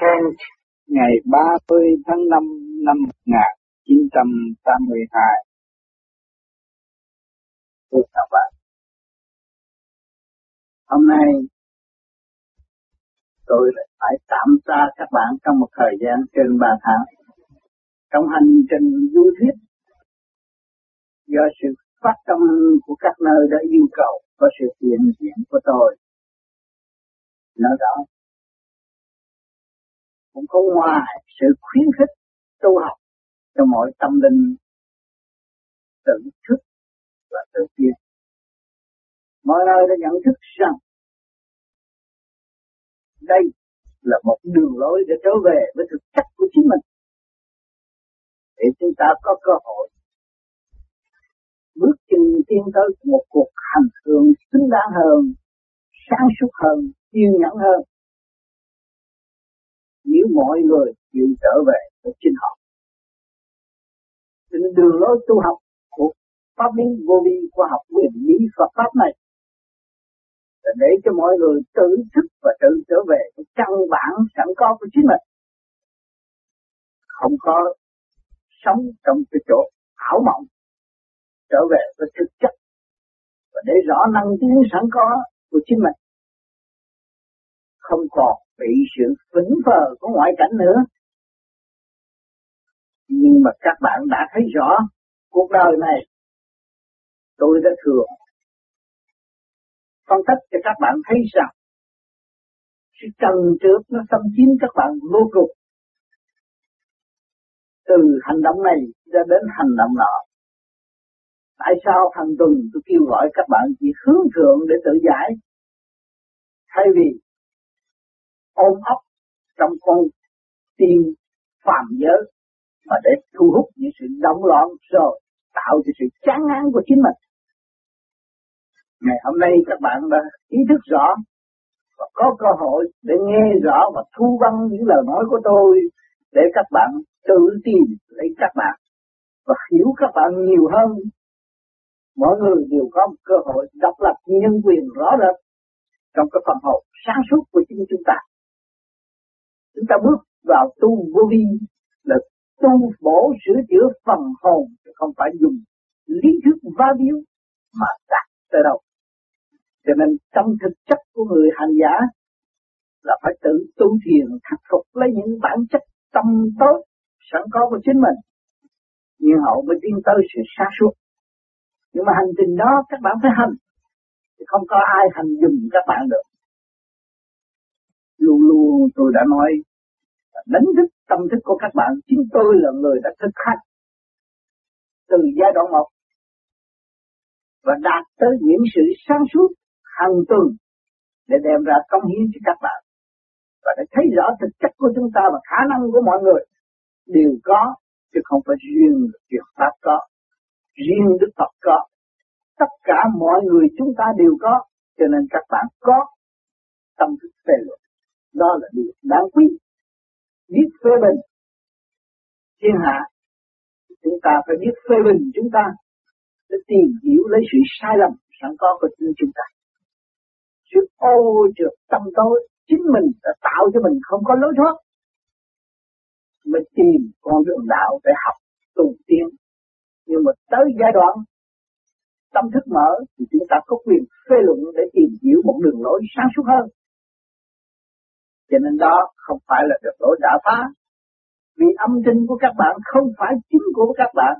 Kent ngày 30 tháng 5 năm 1982. Thưa các bạn, hôm nay tôi lại phải tạm xa các bạn trong một thời gian trên 3 tháng. Trong hành trình du thuyết, do sự phát tâm của các nơi đã yêu cầu có sự hiện diện của tôi. Nói đó cũng có ngoài sự khuyến khích tu học cho mọi tâm linh tự thức và tự tiến. Mọi nơi đã nhận thức rằng đây là một đường lối để trở về với thực chất của chính mình để chúng ta có cơ hội bước chân tiến tới một cuộc hành hương xứng đáng hơn, sáng suốt hơn, kiên nhẫn hơn mọi người chịu trở về với chính họ. Cho nên đường lối tu học của pháp lý vô vi, khoa học quyền lý Phật pháp này, là để cho mọi người tự thức và tự trở về với căn bản sẵn có của chính mình. Không có sống trong cái chỗ ảo mộng, trở về với thực chất và để rõ năng tiến sẵn có của chính mình không còn bị sự vĩnh phờ của ngoại cảnh nữa. Nhưng mà các bạn đã thấy rõ cuộc đời này, tôi đã thường phân tích cho các bạn thấy rằng, sự trần trước nó xâm chiếm các bạn vô cùng. Từ hành động này ra đến hành động nọ. Tại sao hàng tuần tôi kêu gọi các bạn chỉ hướng thượng để tự giải? Thay vì ôm ấp trong con tim phàm giới mà để thu hút những sự động loạn rồi tạo cho sự chán ngán của chính mình. Ngày hôm nay các bạn đã ý thức rõ và có cơ hội để nghe rõ và thu băng những lời nói của tôi để các bạn tự tìm lấy các bạn và hiểu các bạn nhiều hơn. Mọi người đều có một cơ hội độc lập nhân quyền rõ rệt trong cái phần hồn sáng suốt của chính chúng ta chúng ta bước vào tu vô vi là tu bổ sửa chữa phần hồn không phải dùng lý thuyết va biếu mà đạt tới đâu. Cho nên trong thực chất của người hành giả là phải tự tu thiền, khắc phục lấy những bản chất tâm tốt sẵn có của chính mình. Nhưng hậu mới tiến tới sự xa suốt nhưng mà hành trình đó các bạn phải hành thì không có ai hành dùm các bạn được luôn luôn tôi đã nói, đánh thức tâm thức của các bạn. Chính tôi là người đã thực hành từ giai đoạn một và đạt tới những sự sáng suốt hàng tuần để đem ra công hiến cho các bạn. Và để thấy rõ thực chất của chúng ta và khả năng của mọi người, đều có, chứ không phải riêng việc Pháp có, riêng Đức Phật có. Tất cả mọi người chúng ta đều có, cho nên các bạn có tâm thức phê luận đó là điều đáng quý. Biết phê bình, thiên hạ, chúng ta phải biết phê bình chúng ta để tìm hiểu lấy sự sai lầm sẵn có của chính chúng ta. Sự ô trượt tâm tối, chính mình đã tạo cho mình không có lối thoát. Mới tìm con đường đạo để học, tu tiến. Nhưng mà tới giai đoạn tâm thức mở thì chúng ta có quyền phê luận để tìm hiểu một đường lối sáng suốt hơn cho nên đó không phải là được lỗi đã phá. Vì âm thanh của các bạn không phải chính của các bạn.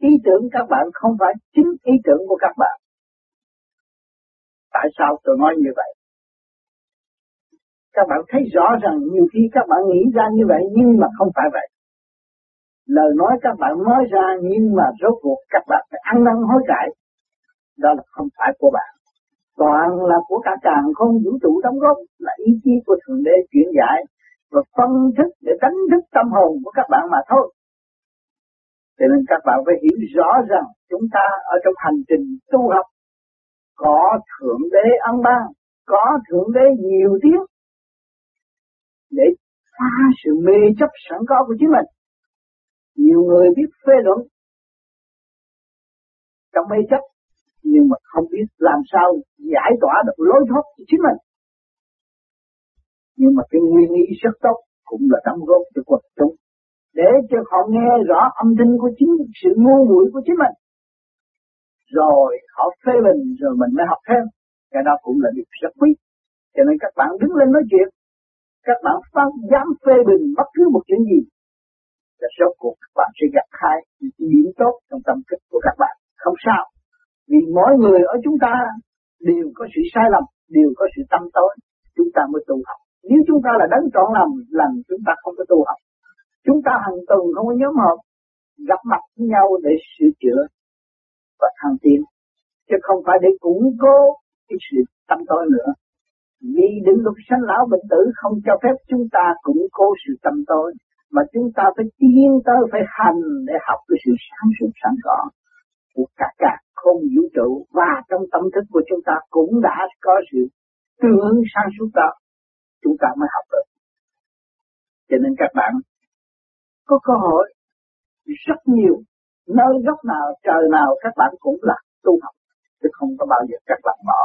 Ý tưởng các bạn không phải chính ý tưởng của các bạn. Tại sao tôi nói như vậy? Các bạn thấy rõ rằng nhiều khi các bạn nghĩ ra như vậy nhưng mà không phải vậy. Lời nói các bạn nói ra nhưng mà rốt cuộc các bạn phải ăn năn hối cải. Đó là không phải của bạn toàn là của cả càng không vũ trụ đóng góp là ý chí của thượng đế chuyển giải và phân thức để đánh thức tâm hồn của các bạn mà thôi. Cho nên các bạn phải hiểu rõ rằng chúng ta ở trong hành trình tu học có thượng đế ân ban, có thượng đế nhiều tiếng để phá sự mê chấp sẵn có của chính mình. Nhiều người biết phê luận trong mê chấp nhưng mà không biết làm sao giải tỏa được lối thoát của chính mình. Nhưng mà cái nguyên ý rất tốt cũng là đóng góp cho quần chúng, để cho họ nghe rõ âm thanh của chính, sự ngu muội của chính mình. Rồi họ phê bình, rồi mình mới học thêm cái đó cũng là điều rất quý. Cho nên các bạn đứng lên nói chuyện, các bạn phát dám phê bình bất cứ một chuyện gì. Là số cuộc các bạn sẽ gặp hai điểm tốt trong tâm thức của các bạn. Không sao vì mỗi người ở chúng ta đều có sự sai lầm, đều có sự tâm tối. Chúng ta mới tu học. Nếu chúng ta là đấng trọn lầm làm chúng ta không có tu học. Chúng ta hàng tuần không có nhóm họp, gặp mặt với nhau để sửa chữa và thăng tiến. Chứ không phải để củng cố cái sự tâm tối nữa. Vì định luật sanh lão bệnh tử không cho phép chúng ta củng cố sự tâm tối, mà chúng ta phải tiến tới, phải hành để học cái sự sáng suốt sẵn có của cả cả không vũ trụ. Và trong tâm thức của chúng ta cũng đã có sự tương ứng sáng suốt đó. Chúng ta mới học được. Cho nên các bạn, có cơ hội rất nhiều, nơi góc nào, trời nào, các bạn cũng là tu học. Chứ không có bao giờ các bạn bỏ.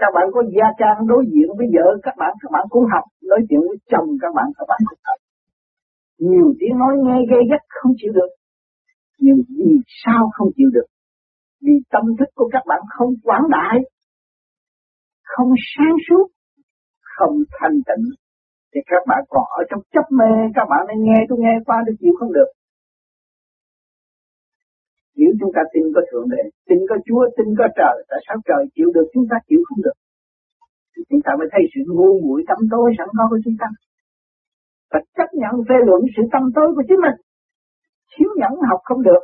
Các bạn có gia trang đối diện với vợ các bạn các bạn cũng học. Nói chuyện với chồng các bạn các bạn cũng học. Nhiều tiếng nói nghe gây gắt không chịu được. Nhưng vì sao không chịu được? Vì tâm thức của các bạn không quảng đại, không sáng suốt, không thanh tịnh. Thì các bạn còn ở trong chấp mê, các bạn nên nghe, tôi nghe qua tôi chịu không được. Nếu chúng ta tin có thượng đế, tin có chúa, tin có trời, tại sao trời chịu được, chúng ta chịu không được? Thì chúng ta mới thấy sự ngu muội tâm tối sẵn có của chúng ta. Và chấp nhận phê luận sự tâm tối của chính mình. Thiếu nhẫn học không được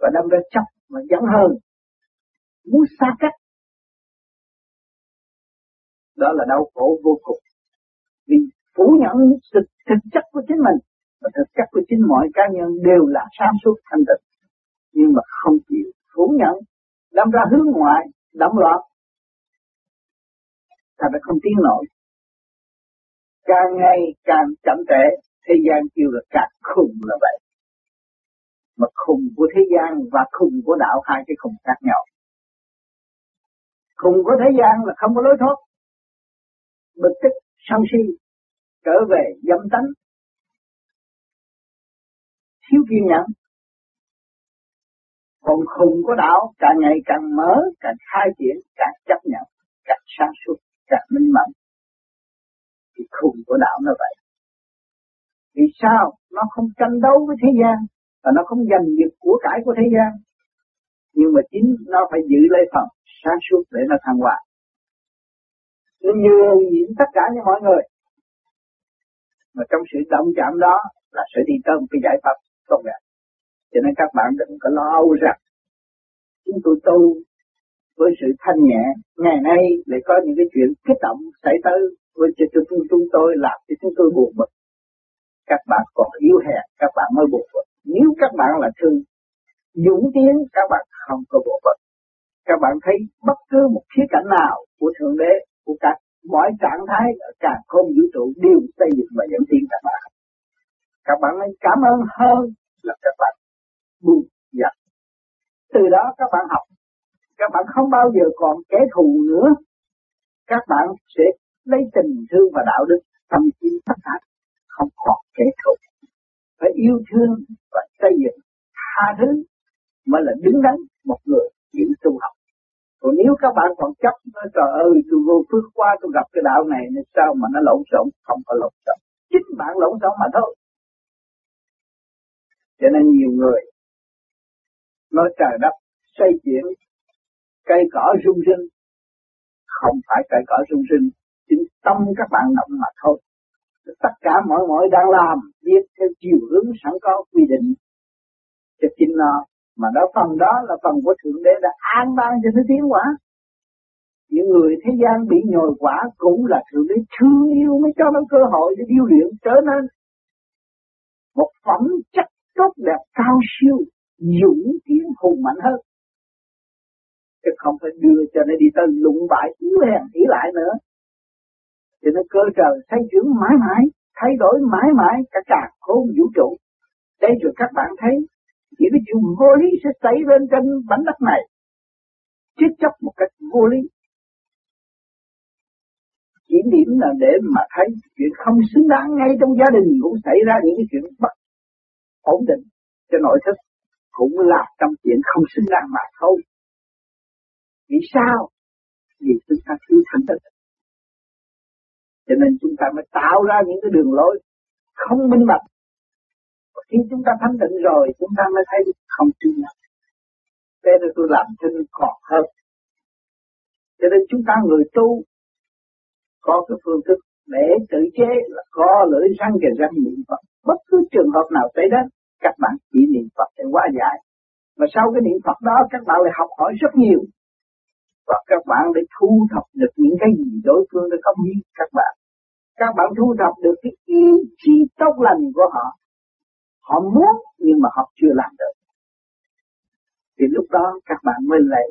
và đâm ra chấp mà giận hơn. Muốn xa cách. Đó là đau khổ vô cùng. Vì phủ nhận thực, thực chất của chính mình. Và thực chất của chính mọi cá nhân đều là sáng suốt thanh tịnh. Nhưng mà không chịu phủ nhận. Đâm ra hướng ngoại động loạn ta đã không tiến nổi. Càng ngày càng chậm trễ thế gian kêu là càng khùng là vậy mà khùng của thế gian và khùng của đạo hai cái khùng khác nhau. Khùng của thế gian là không có lối thoát. Bực tức, sân si, trở về dâm tánh. Thiếu kiên nhẫn. Còn khùng của đạo càng ngày càng mở, càng khai triển, càng chấp nhận, càng sáng suốt, càng minh mẫn. Thì khùng của đạo nó vậy. Vì sao? Nó không tranh đấu với thế gian và nó không giành giật của cải của thế gian. Nhưng mà chính nó phải giữ lấy phần sáng suốt để nó thăng hoa. Nó nhường nhịn tất cả những mọi người. Mà trong sự động chạm đó là sẽ đi tới một cái giải pháp công nghệ. Cho nên các bạn đừng có lo âu rằng chúng tôi tu với sự thanh nhẹ ngày nay để có những cái chuyện kích động xảy tới với cho chúng, chúng tôi làm cho chúng tôi buồn bực. Các bạn còn yếu hèn các bạn mới các bạn thương dũng tiến các bạn không có bộ phận. các bạn thấy bất cứ một khía cạnh nào của thượng đế của các mọi trạng thái ở càng không vũ trụ đều xây dựng và dẫn tiến các bạn. Các bạn nên cảm ơn hơn là các bạn buông giận. Từ đó các bạn học, các bạn không bao giờ còn kẻ thù nữa. Các bạn sẽ lấy tình thương và đạo đức tâm trí tất cả không còn kẻ thù. Phải yêu thương và xây dựng tha thứ mới là đứng đắn một người chịu tu học. Còn nếu các bạn còn chấp nói trời ơi, tôi vô phước qua tôi gặp cái đạo này nên sao mà nó lộn xộn? Không có lộn xộn. Chính bạn lộn xộn mà thôi. Cho nên nhiều người nói trời đất xây chuyển, cây cỏ rung rinh. Không phải cây cỏ rung rinh, chính tâm các bạn động mà thôi. Tất cả mọi mọi đang làm, biết theo chiều hướng sẵn có quy định cho chính nó. Mà đó, phần đó là phần của thượng đế đã an ban cho nó tiến quả những người thế gian bị nhồi quả cũng là thượng đế thương yêu mới cho nó cơ hội để điêu luyện trở nên một phẩm chất tốt đẹp cao siêu dũng tiến hùng mạnh hơn. Chứ không phải đưa cho nó đi tới lụng bại yếu hèn ý lại nữa. Cho nó cơ trời xây chuyển mãi mãi, thay đổi mãi mãi cả cả khôn vũ trụ. Đây rồi các bạn thấy những cái chuyện vô lý sẽ xảy lên trên bánh đất này chết chấp một cách vô lý chỉ điểm là để mà thấy chuyện không xứng đáng ngay trong gia đình cũng xảy ra những cái chuyện bất ổn định cho nội thất cũng là trong chuyện không xứng đáng mà thôi. Vì sao? Vì chúng ta thiếu thanh tịnh. Cho nên chúng ta mới tạo ra những cái đường lối không minh bạch. Khi chúng ta thanh tịnh rồi, chúng ta mới thấy không tin đáng. Thế nên tôi làm cho nên còn hơn. Cho nên chúng ta người tu có cái phương thức để tự chế là có lưỡi răng kề răng niệm Phật. Bất cứ trường hợp nào tới đó các bạn chỉ niệm Phật để quá giải. Mà sau cái niệm Phật đó các bạn lại học hỏi rất nhiều. Và các bạn để thu thập được những cái gì đối phương đã công hiến các bạn. Các bạn thu thập được cái ý chí tốt lành của họ. Họ muốn nhưng mà họ chưa làm được. Thì lúc đó các bạn mới lại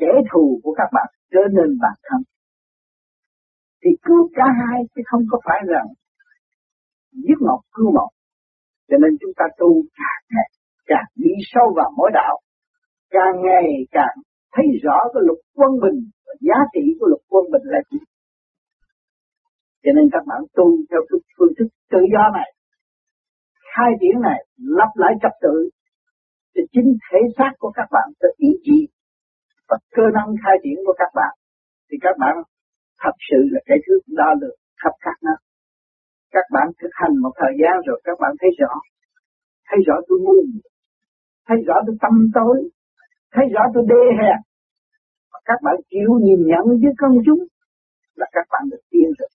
kẻ thù của các bạn trở nên bản thân. Thì cứu cả hai chứ không có phải rằng giết một cứu một. Cho nên chúng ta tu càng ngày càng đi sâu vào mỗi đạo, càng ngày càng thấy rõ cái luật quân bình và giá trị của luật quân bình là gì. Cho nên các bạn tu theo cái phương thức tự do này, hai triển này, lặp lại trật tự, thì chính thể xác của các bạn sẽ ý chí và cơ năng khai triển của các bạn thì các bạn thật sự là cái thứ đo được khắp các nó Các bạn thực hành một thời gian rồi các bạn thấy rõ, thấy rõ tôi ngu, thấy rõ tôi tâm tối, thấy rõ tôi đê hèn. Và các bạn chịu nhìn nhận với công chúng là các bạn được tiên rồi.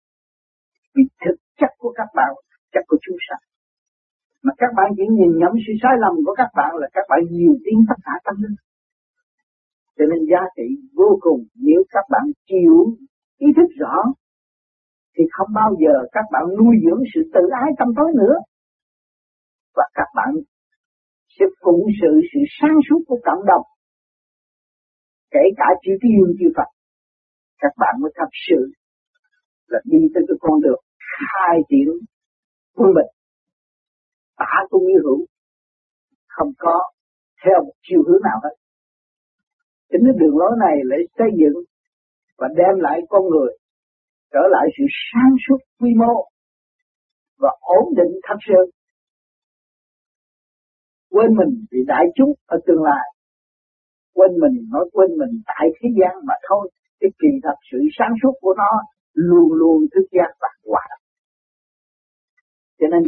Vì thực chất của các bạn, chất của chúng sanh. Mà các bạn chỉ nhìn nhận sự sai lầm của các bạn là các bạn nhiều tiếng tất cả tâm linh. Cho nên giá trị vô cùng nếu các bạn chịu ý thức rõ, thì không bao giờ các bạn nuôi dưỡng sự tự ái tâm tối nữa. Và các bạn sẽ phụng sự sự sáng suốt của cộng đồng. Kể cả chữ tiên chư Phật. Các bạn mới thật sự là đi tới cái con đường khai triển quân bình. Tả cũng như hữu. Không có theo một chiều hướng nào hết. Chính cái đường lối này lại xây dựng và đem lại con người trở lại sự sáng suốt quy mô và ổn định thật sự. Quên mình vì đại chúng ở tương lai. Quên mình, nói quên mình tại thế gian mà thôi. Cái kỳ thật sự sáng suốt của nó luôn luôn thức giác và hòa đồng. Cho nên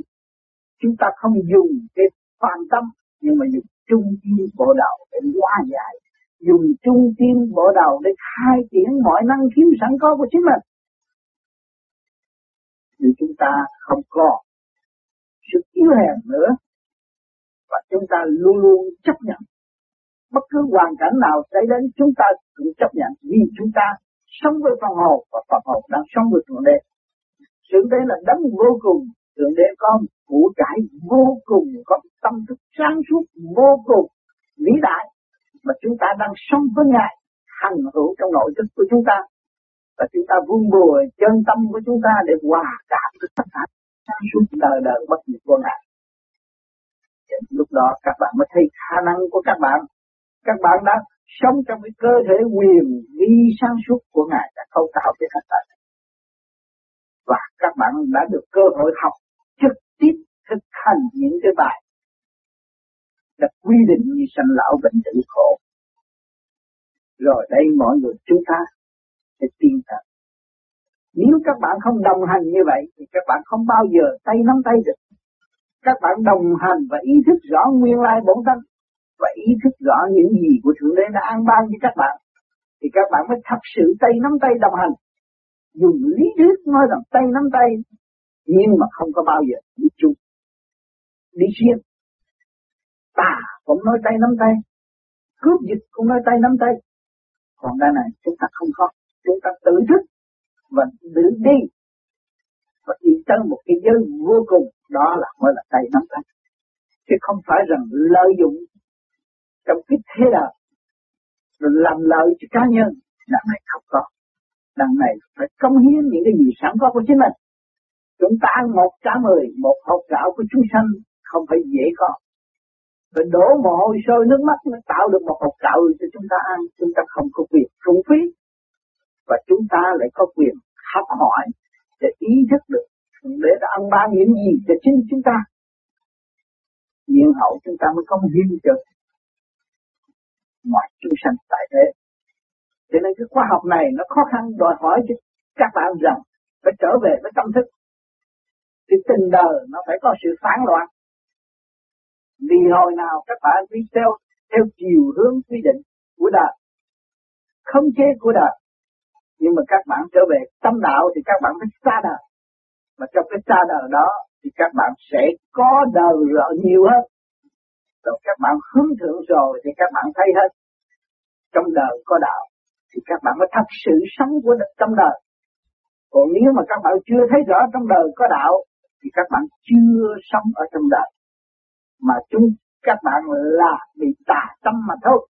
chúng ta không dùng cái phản tâm nhưng mà dùng trung tâm bộ đầu để hóa giải dùng trung tâm bộ đầu để khai triển mọi năng khiếu sẵn có của chính mình. Vì chúng ta không có sự yếu hèn nữa và chúng ta luôn luôn chấp nhận bất cứ hoàn cảnh nào xảy đến chúng ta cũng chấp nhận vì chúng ta sống với phần hồn và phần hồn đang sống với thượng đế. Thượng đế là đấng vô cùng, thượng đế có của cải vô cùng, có tâm thức sáng suốt vô cùng vĩ đại mà chúng ta đang sống với Ngài hằng hữu trong nội thức của chúng ta và chúng ta vun bồi chân tâm của chúng ta để hòa cảm với tất cả sáng suốt đời đời bất diệt của Ngài. Lúc đó các bạn mới thấy khả năng của các bạn. Các bạn đã sống trong cái cơ thể quyền vi sáng suốt của Ngài đã cấu tạo cái các tại và các bạn đã được cơ hội học trực tiếp thực hành những cái bài đã quy định như sanh lão bệnh tử khổ. Rồi đây mọi người chúng ta sẽ tin thật. Nếu các bạn không đồng hành như vậy thì các bạn không bao giờ tay nắm tay được. Các bạn đồng hành và ý thức rõ nguyên lai bổn thân và ý thức rõ những gì của Thượng Đế đã an ban cho các bạn, thì các bạn mới thật sự tay nắm tay đồng hành. Dùng lý thuyết nói rằng tay nắm tay, nhưng mà không có bao giờ đi chung. Đi riêng. Tà cũng nói tay nắm tay, cướp dịch cũng nói tay nắm tay. Còn đây này chúng ta không có. Chúng ta tự thức và tự đi. Và đi tới một cái giới vô cùng, đó là mới là tay nắm tay. Chứ không phải rằng lợi dụng trong cái thế đạo, rồi làm lợi cho cá nhân, là này không có đằng này phải công hiến những cái gì sẵn có của chính mình. Chúng ta ăn một trả mười, một hộp gạo của chúng sanh không phải dễ có. Phải đổ mồ hôi sôi nước mắt nó tạo được một hộp gạo cho chúng ta ăn, chúng ta không có quyền phung phí. Và chúng ta lại có quyền học hỏi để ý thức được để đã ăn ban những gì cho chính chúng ta. Nhiên hậu chúng ta mới công hiến cho mọi chúng sanh tại thế cho nên cái khoa học này nó khó khăn đòi hỏi cho các bạn rằng phải trở về với tâm thức. Thì tình đời nó phải có sự phản loạn. Vì hồi nào các bạn đi theo theo chiều hướng quy định của đời không chế của đời. Nhưng mà các bạn trở về tâm đạo thì các bạn phải xa đời. Mà trong cái xa đời đó thì các bạn sẽ có đời rõ nhiều hơn. Rồi các bạn hướng thượng rồi thì các bạn thấy hết. Trong đời có đạo thì các bạn mới thật sự sống của trong đời còn nếu mà các bạn chưa thấy rõ trong đời có đạo thì các bạn chưa sống ở trong đời mà chúng các bạn là bị tà tâm mà thôi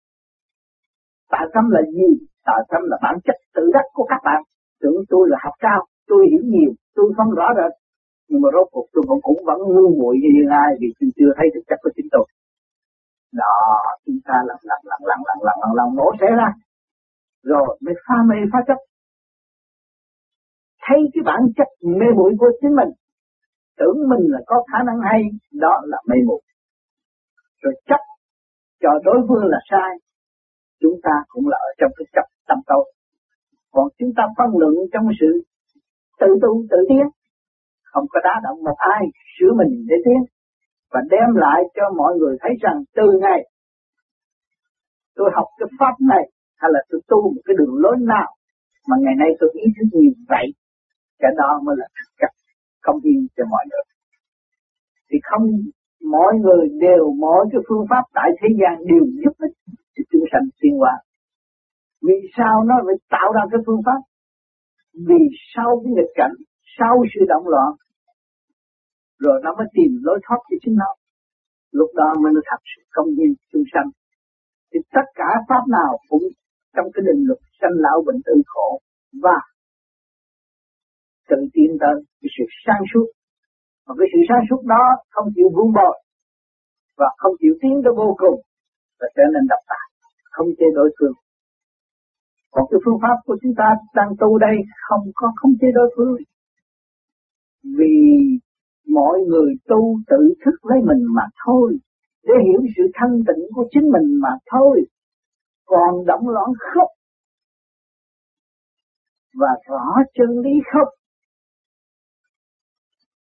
tà tâm là gì tà tâm là bản chất tự đắc của các bạn tưởng tôi là học cao tôi hiểu nhiều tôi phân rõ rệt nhưng mà rốt cuộc tôi vẫn cũng vẫn ngu muội như hiện ai vì tôi chưa thấy thực chất của chính tôi đó chúng ta lặng lặng lặng lặng lặng lặng lặng lặng mổ xẻ ra rồi mới pha mê phá chấp. Thấy cái bản chất mê muội của chính mình, tưởng mình là có khả năng hay, đó là mê muội. Rồi chấp cho đối phương là sai, chúng ta cũng là ở trong cái chấp tâm tối. Còn chúng ta phân luận trong sự tự tu, tự tiến. Không có đá động một ai, sửa mình để tiến. Và đem lại cho mọi người thấy rằng từ ngày tôi học cái pháp này hay là tôi tu một cái đường lối nào mà ngày nay tôi ý thức như vậy, cái đó mới là thực chất không yên cho mọi người. Thì không mọi người đều mỗi cái phương pháp tại thế gian đều giúp ích cho chúng sanh tiến hóa. Vì sao nó phải tạo ra cái phương pháp? Vì sau cái nghịch cảnh, sau sự động loạn, rồi nó mới tìm lối thoát cho chính nó. Lúc đó mới nó thật sự công viên chúng sanh. Thì tất cả pháp nào cũng trong cái định luật sanh lão bệnh tử khổ và tự tiến tới cái sự sáng suốt. Mà cái sự sáng suốt đó không chịu vun bồi và không chịu tiến tới vô cùng và trở nên độc tài, không chế đối phương. Còn cái phương pháp của chúng ta đang tu đây không có không chế đối phương. Vì mọi người tu tự thức lấy mình mà thôi, để hiểu sự thanh tịnh của chính mình mà thôi còn động loạn khóc. Và rõ chân lý khóc.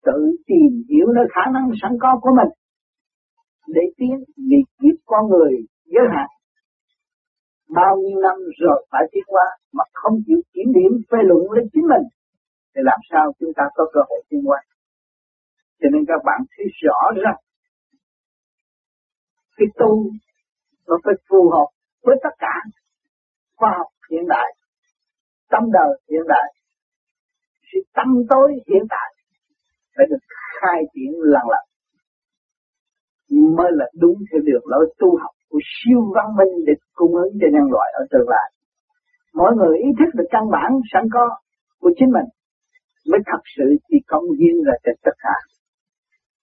Tự tìm hiểu nơi khả năng sẵn có của mình. Để tiến vì kiếp con người giới hạn. Bao nhiêu năm rồi phải tiến qua mà không chịu kiểm điểm phê luận lên chính mình. Thì làm sao chúng ta có cơ hội tiến qua cho nên các bạn thấy rõ rằng, cái tu nó phải phù hợp với tất cả khoa học hiện đại, tâm đời hiện đại sự tâm tối hiện tại phải được khai triển lần lần mới là đúng theo đường lối tu học của siêu văn minh để cung ứng cho nhân loại ở tương lai. Mỗi người ý thức được căn bản sẵn có của chính mình mới thật sự chỉ công hiến ra cho tất cả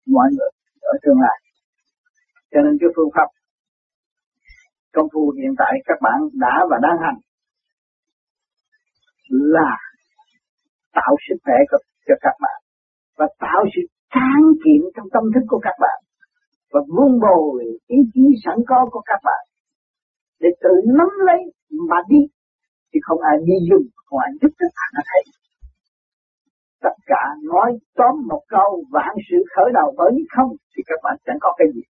mọi người ở tương lai. Cho nên cái phương pháp công phu hiện tại các bạn đã và đang hành là tạo sức khỏe cho các bạn và tạo sự tráng kiện trong tâm thức của các bạn và vun bồi ý chí sẵn có của các bạn để tự nắm lấy mà đi thì không ai đi dùng, không ai giúp các bạn thấy tất cả nói tóm một câu vạn sự khởi đầu bởi không thì các bạn chẳng có cái gì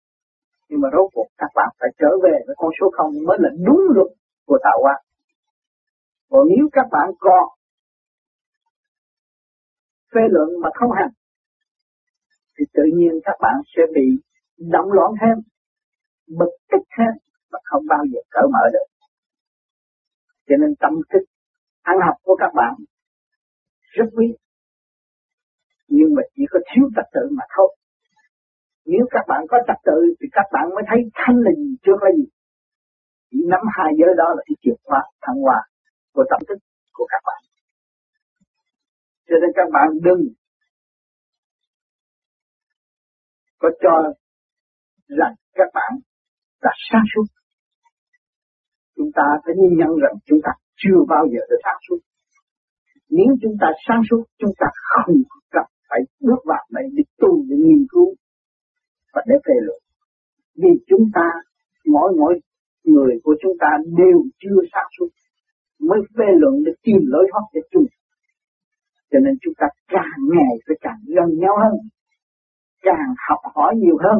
nhưng mà rốt cuộc các bạn phải trở về với con số không mới là đúng luật của tạo hóa còn nếu các bạn còn phê luận mà không hành, thì tự nhiên các bạn sẽ bị động loạn thêm, bực tức thêm và không bao giờ cởi mở được. Cho nên tâm thức ăn học của các bạn rất quý, nhưng mà chỉ có thiếu trật tự mà thôi nếu các bạn có trật tự thì các bạn mới thấy thanh là gì trước là gì? Chỉ nắm hai giới đó là cái chìa khóa thăng hoa của tâm thức của các bạn. Cho nên các bạn đừng có cho rằng các bạn đã sáng suốt. Chúng ta phải nhìn nhận rằng chúng ta chưa bao giờ được sáng suốt. Nếu chúng ta sáng suốt, chúng ta không cần phải bước vào này để tu để nghiên cứu và để phê luận vì chúng ta, mỗi mỗi người của chúng ta đều chưa sáng suốt mới phê luận để tìm lối thoát cho chung cho nên chúng ta càng ngày phải càng gần nhau hơn, càng học hỏi nhiều hơn,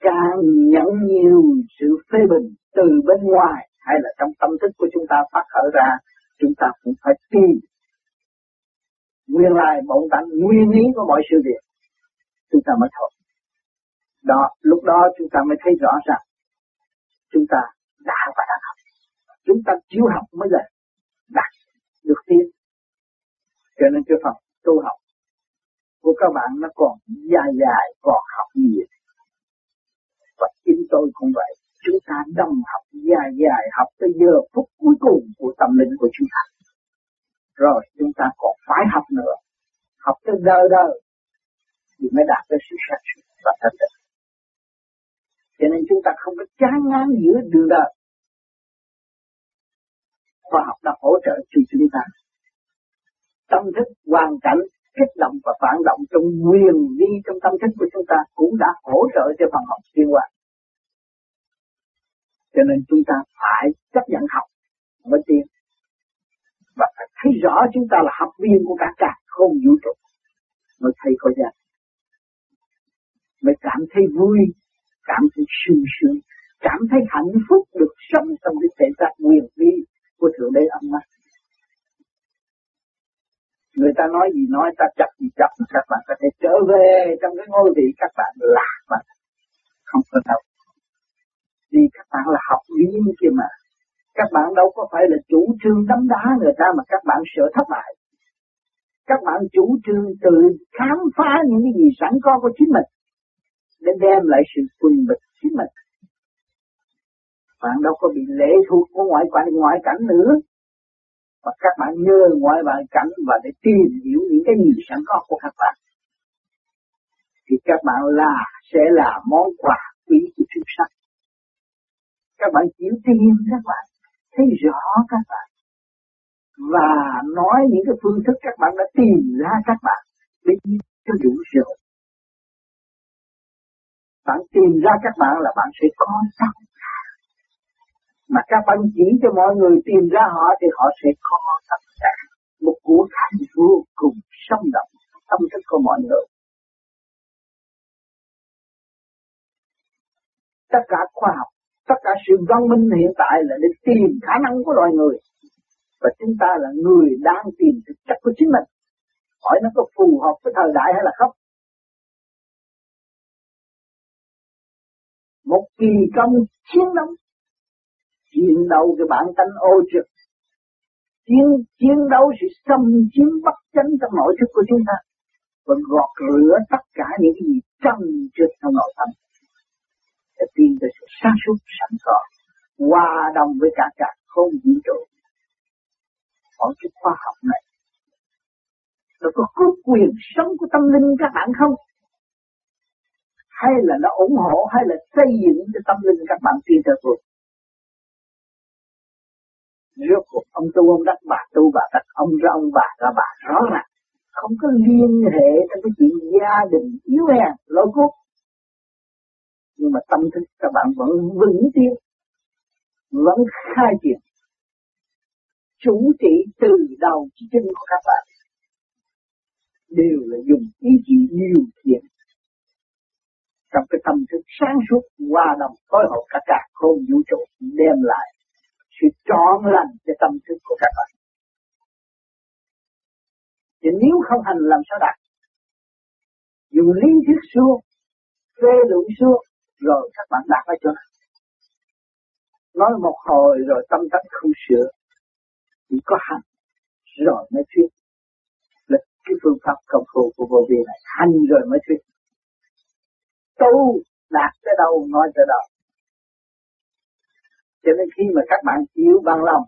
càng nhận nhiều sự phê bình từ bên ngoài hay là trong tâm thức của chúng ta phát khởi ra, chúng ta cũng phải tìm nguyên lai bổn tánh, nguyên lý của mọi sự việc. Chúng ta mới thôi đó, lúc đó chúng ta mới thấy rõ rằng chúng ta đã và đang học. Chúng ta chịu học mới là đạt được tiến. Cho nên cái phần tu học của các bạn nó còn dài dài, còn học nhiều. Và chính tôi cũng vậy, chúng ta đồng học dài dài, học tới giờ phút cuối cùng của tâm linh của chúng ta. Rồi chúng ta còn phải học nữa. Học tới đời đời thì mới đạt tới sự sáng suốt và thanh tịnh cho nên chúng ta không có chán ngán giữa đường đời. Khoa học đã hỗ trợ cho chúng ta. Tâm thức hoàn cảnh, kích động và phản động trong nguyên vi, trong tâm thức của chúng ta cũng đã hỗ trợ cho phần học chuyên hóa cho nên chúng ta phải chấp nhận học mới tiên và phải thấy rõ chúng ta là học viên của cả cả không vũ trụ. Mới thấy có giá mới cảm thấy vui cảm thấy sung sướng cảm thấy hạnh phúc được sống trong cái thể xác quyền vi của thượng đế âm Ma. người ta nói gì nói ta chặt gì chặt, các bạn có thể trở về trong cái ngôi vị các bạn là mà. Không có đâu. Vì các bạn là học viên kia mà. Các bạn đâu có phải là chủ trương đấm đá người ta mà các bạn sợ thất bại. Các bạn chủ trương tự khám phá những cái gì sẵn có của chính mình để đem lại sự quân bình chính mình bạn đâu có bị lệ thuộc của ngoại cảnh ngoại cảnh nữa. Và các bạn nhớ ngoại bạn cảnh và để tìm hiểu những cái gì sẵn có của các bạn. Thì các bạn là, sẽ là món quà quý của chúng sanh các bạn chịu tìm các bạn, thấy rõ các bạn. Và nói những cái phương thức các bạn đã tìm ra các bạn để cho đủ rồi bạn tìm ra các bạn là bạn sẽ có sẵn mà các bạn chỉ cho mọi người tìm ra họ thì họ sẽ có tất cả. Một của cải vô cùng sống động, tâm thức của mọi người. Tất cả khoa học, tất cả sự văn minh hiện tại là để tìm khả năng của loài người. Và chúng ta là người đang tìm thực chất của chính mình. Hỏi nó có phù hợp với thời đại hay là không? Một kỳ công chiến đấu. Chiến đấu cái bản tánh ô trực. Chiến chiến đấu sự xâm chiếm bất chánh trong nội thức của chúng ta. Và gọt rửa tất cả những cái gì trần trượt trong nội tâm. Để tìm được sự sáng suốt, sẵn có. Hòa đồng với cả cả không vũ trụ. Ở cái khoa học này. Nó có cướp quyền sống của tâm linh các bạn không? Hay là nó ủng hộ, hay là xây dựng cho tâm linh các bạn kia tới vượt rốt cuộc, ông tu, ông đắc bà tu bà đắc ông ra ông bà ra bà rõ ràng. Không có liên hệ trong cái chuyện gia đình yếu hèn lỗi cốt nhưng mà tâm thức các bạn vẫn vững tiến vẫn khai triển, chủ trị từ đầu chí chân của các bạn. Đều là dùng ý chí nhiều thiện trong cái tâm thức sáng suốt qua đồng phối hợp cả cả không vũ trụ đem lại sự trọn lành cho tâm thức của các bạn. Thì nếu không hành làm sao đạt? Dùng lý thuyết xưa phê luận xưa rồi các bạn đạt ở chỗ nào? Nói một hồi rồi tâm tánh không sửa, chỉ có hành, rồi mới thuyết. Là cái phương pháp công phu của vô vi này, hành rồi mới thuyết. Tu đạt tới đâu, nói tới đó. Cho nên khi mà các bạn chịu bằng lòng,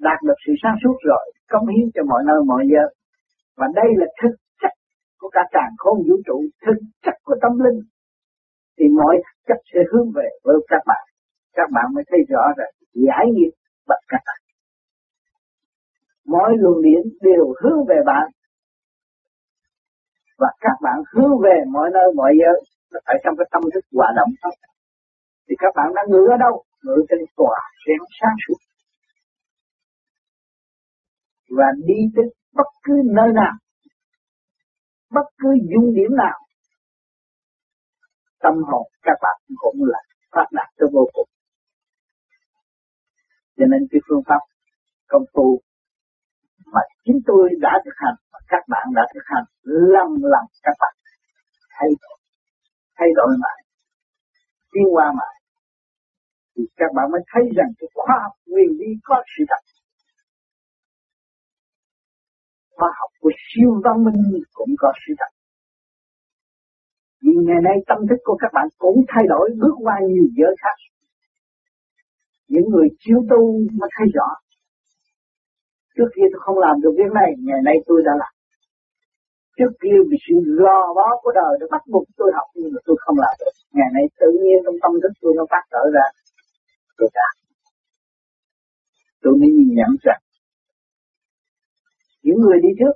đạt được sự sáng suốt rồi cống hiến cho mọi nơi, mọi giờ, và đây là thực chất của cả càng khôn vũ trụ, thực chất của tâm linh, thì mọi chất sẽ hướng về với các bạn. Các bạn mới thấy rõ rằng giải nghiệp bất các bạn mọi luồng điển đều hướng về bạn, và các bạn hướng về mọi nơi, mọi giới phải trong cái tâm thức hòa động thôi. Thì các bạn đang ngự ở đâu? Ngự trên tòa sen sáng suốt. Và đi tới bất cứ nơi nào, bất cứ dung điểm nào, tâm hồn các bạn cũng là phát đạt tới vô cùng. Cho nên cái phương pháp công phu mà chính tôi đã thực hành và các bạn đã thực hành lần lần các bạn thay đổi thay đổi lại, tiến qua mà thì các bạn mới thấy rằng cái khoa học nguyên lý có sự thật. Khoa học của siêu văn minh cũng có sự thật. Vì ngày nay tâm thức của các bạn cũng thay đổi, bước qua nhiều giới khác. Những người chiếu tu mới thấy rõ. Trước kia tôi không làm được việc này, ngày nay tôi đã làm trước kia vì sự lo bó của đời nó bắt buộc tôi học, nhưng mà tôi không làm được. Ngày nay tự nhiên trong tâm thức tôi nó phát trở ra. Tôi làm tôi mới nhìn nhận rằng, những người đi trước,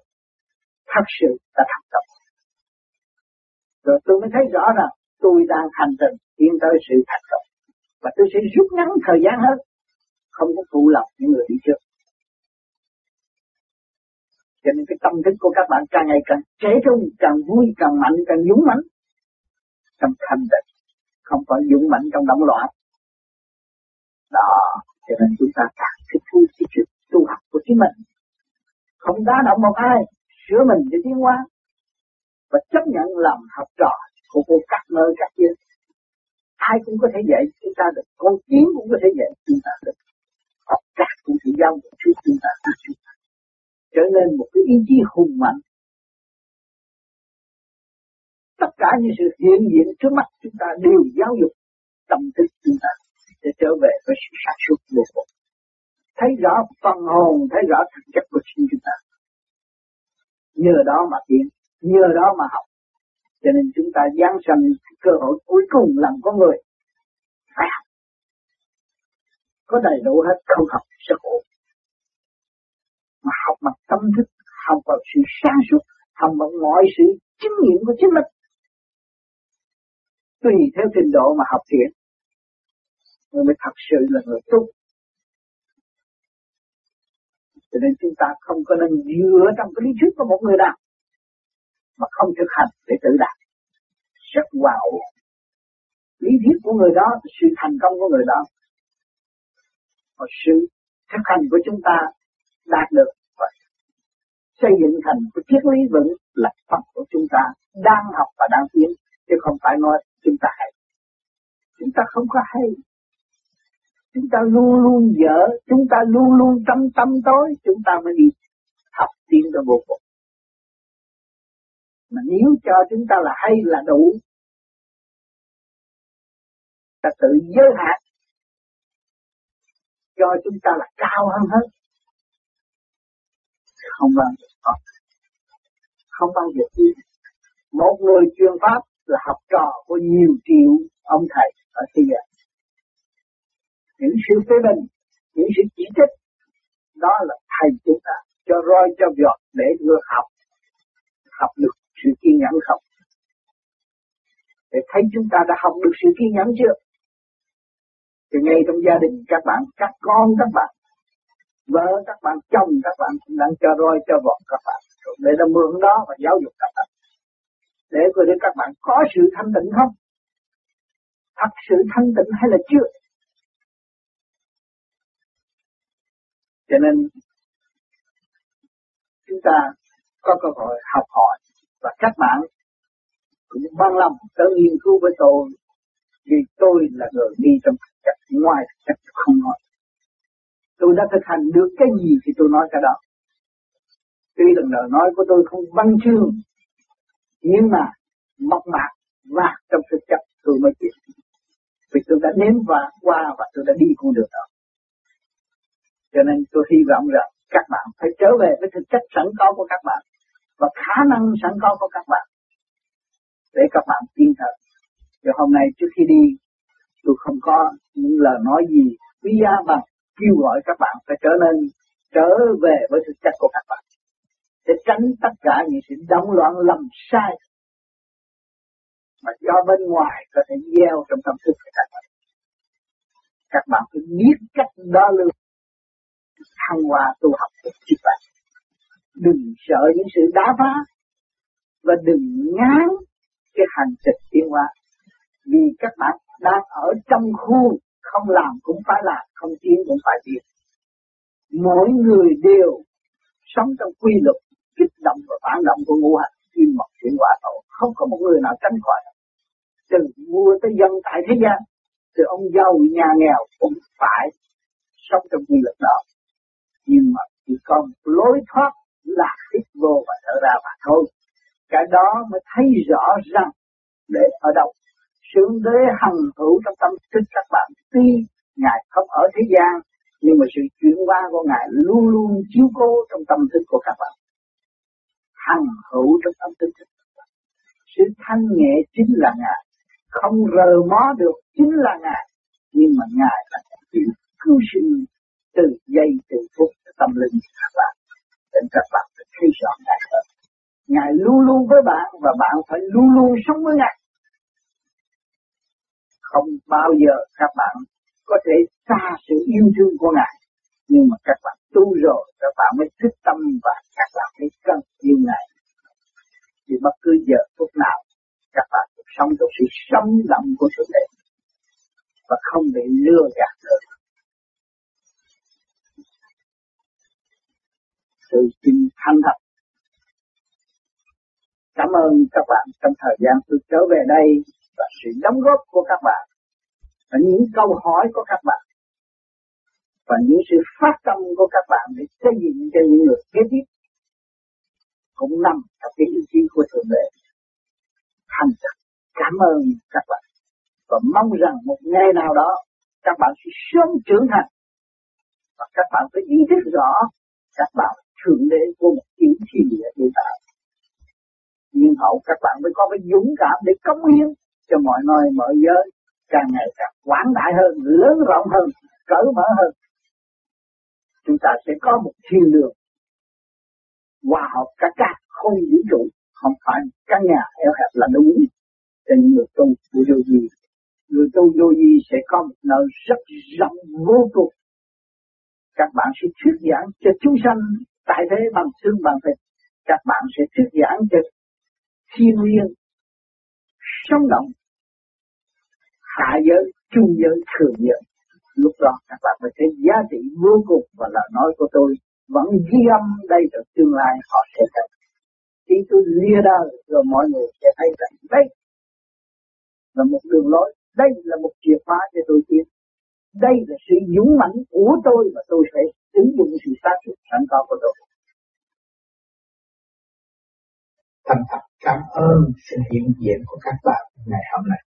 thật sự đã thành công. Rồi tôi mới thấy rõ rằng, tôi đang hành trình tiến tới sự thành công. Và tôi sẽ rút ngắn thời gian hơn. Không có phụ lòng những người đi trước cho nên cái tâm thức của các bạn càng ngày càng trẻ trung, càng vui, càng mạnh, càng dũng mãnh. Trong thanh tịnh, không phải dũng mãnh trong động loạn. Đó, cho nên chúng ta càng thích thú cái chuyện tu học của chính mình. Không đá động một ai, sửa mình để tiến hóa. Và chấp nhận làm học trò của cô các nơi, các kia ai cũng có thể dạy chúng ta được, con kiến cũng có thể dạy chúng ta được. Học các cũng thể giao được chúng ta chúng ta trở nên một cái ý chí hùng mạnh. Tất cả những sự hiện diện trước mắt chúng ta đều giáo dục tâm thức chúng ta để trở về với sự sản xuất vô cùng. Thấy rõ phần hồn, thấy rõ thực chất của chính chúng ta. Nhờ đó mà tiến, nhờ đó mà học. Cho nên chúng ta giáng sanh cơ hội cuối cùng làm con người. Phải học. Có đầy đủ hết không học sẽ khổ mà học bằng tâm thức, học bằng sự sáng suốt, học bằng mọi sự chứng nghiệm của chính mình. Tùy theo trình độ mà học thiện, người mới thật sự là người tu. Cho nên chúng ta không có nên dựa trong cái lý thuyết của một người nào, mà không thực hành để tự đạt. Rất wow lý thuyết của người đó, sự thành công của người đó, và sự thực hành của chúng ta đạt được và xây dựng thành cái triết lý vững là Phật của chúng ta đang học và đang tiến, chứ không phải nói chúng ta hay. Chúng ta không có hay. Chúng ta luôn luôn dở, chúng ta luôn luôn tâm tâm tối, chúng ta mới đi học tiến tới vô cùng. Mà nếu cho chúng ta là hay là đủ, ta tự giới hạn cho chúng ta là cao hơn hết không bao giờ có. Không bao giờ yên một người chuyên pháp là học trò của nhiều triệu ông thầy ở thế gian. Những sự phê bình, những sự chỉ trích, đó là thầy chúng ta cho roi cho vọt để vừa học học được sự kiên nhẫn không? Để thấy chúng ta đã học được sự kiên nhẫn chưa? Thì ngay trong gia đình các bạn, các con, các bạn vợ các bạn, chồng các bạn cũng đang cho roi, cho vọt các bạn. Để nó mượn đó và giáo dục các bạn. Để coi để các bạn có sự thanh tịnh không? Thật sự thanh tịnh hay là chưa? Cho nên, chúng ta có cơ hội học hỏi và các bạn cũng bằng lòng tới nghiên cứu với tôi, vì tôi là người đi trong thực chất, ngoài thực chất không nói tôi đã thực hành được cái gì thì tôi nói cái đó. Tuy rằng lời nói của tôi không văn chương, nhưng mà mộc mạc và trong thực chất tôi mới biết. Vì tôi đã nếm và qua và tôi đã đi con đường đó. Cho nên tôi hy vọng rằng các bạn phải trở về với thực chất sẵn có của các bạn và khả năng sẵn có của các bạn để các bạn tin thật. Và hôm nay trước khi đi, tôi không có những lời nói gì quý giá bằng kêu gọi các bạn phải trở nên trở về với thực chất của các bạn để tránh tất cả những sự động loạn lầm sai mà do bên ngoài có thể gieo trong tâm thức của các bạn. Các bạn phải biết cách đo lường, thăng hoa tu học của chính bạn. Đừng sợ những sự đá phá và đừng ngán cái hành trình tiến hóa. Vì các bạn đang ở trong khuôn không làm cũng phải làm, không tiến cũng phải tiến. Mỗi người đều sống trong quy luật kích động và phản động của ngũ hành kim mộc chuyển quả tổ. Không có một người nào tránh khỏi. Từ vua tới dân tại thế gian từ ông giàu nhà nghèo cũng phải sống trong quy luật đó. Nhưng mà chỉ còn lối thoát là hít vô và thở ra mà thôi. Cái đó mới thấy rõ rằng để ở đâu sướng đế hằng hữu trong tâm thức các bạn. Tuy ngài không ở thế gian, nhưng mà sự chuyển hóa của ngài luôn luôn chiếu cố trong tâm thức của các bạn. Hằng hữu trong tâm thức sự thanh nhẹ chính là ngài. Không rờ mó được chính là ngài. Nhưng mà ngài là chịu cứu sinh từ giây, từ phút tâm linh các bạn. Để các bạn phải thấy rõ ngài hơn. Ngài luôn luôn với bạn và bạn phải luôn luôn sống với ngài không bao giờ các bạn có thể xa sự yêu thương của ngài nhưng mà các bạn tu rồi, các bạn mới thức tâm và các bạn mới cần yêu ngài thì bất cứ giờ phút nào, các bạn cũng sống trong sự sống động của sự đẹp và không bị lừa gạt nữa. Sự xin thanh thật. Cảm ơn các bạn trong thời gian tôi trở về đây và sự đóng góp của các bạn, và những câu hỏi của các bạn, và những sự phát tâm của các bạn để xây dựng cho những người kế tiếp cũng nằm trong cái ý chí của Thượng Đế. Thành thật, cảm ơn các bạn, và mong rằng một ngày nào đó các bạn sẽ sớm trưởng thành, và các bạn phải ý thức rõ các bạn thượng đế của một tiểu thiên địa hiện tạo nhưng hậu các bạn mới có cái dũng cảm để cống hiến cho mọi nơi, mọi giới, càng ngày càng quảng đại hơn, lớn rộng hơn, cởi mở hơn. Chúng ta sẽ có một thiên đường hòa hợp cả các, không vũ trụ, không phải căn nhà eo hẹp là đúng. Cho những người tu của vô vi, người tu vô vi sẽ có một nơi rất rộng vô cùng. Các bạn sẽ thuyết giảng cho chúng sanh tại thế bằng xương bằng thịt. Các bạn sẽ thuyết giảng cho thiên nhiên sống động hạ giới trung giới, thượng giới. Lúc đó các bạn mới thấy giá trị vô cùng và lời nói của tôi vẫn ghi âm đây trong tương lai họ sẽ thấy. Khi tôi lìa đời rồi mọi người sẽ thấy rằng đây là một đường lối, đây là một chìa khóa để tôi tiến. Đây là sự dũng mãnh của tôi và tôi sẽ sử dụng sự sáng suốt sẵn có của tôi. Thành thật, cảm ơn sự hiện diện của các bạn ngày hôm nay.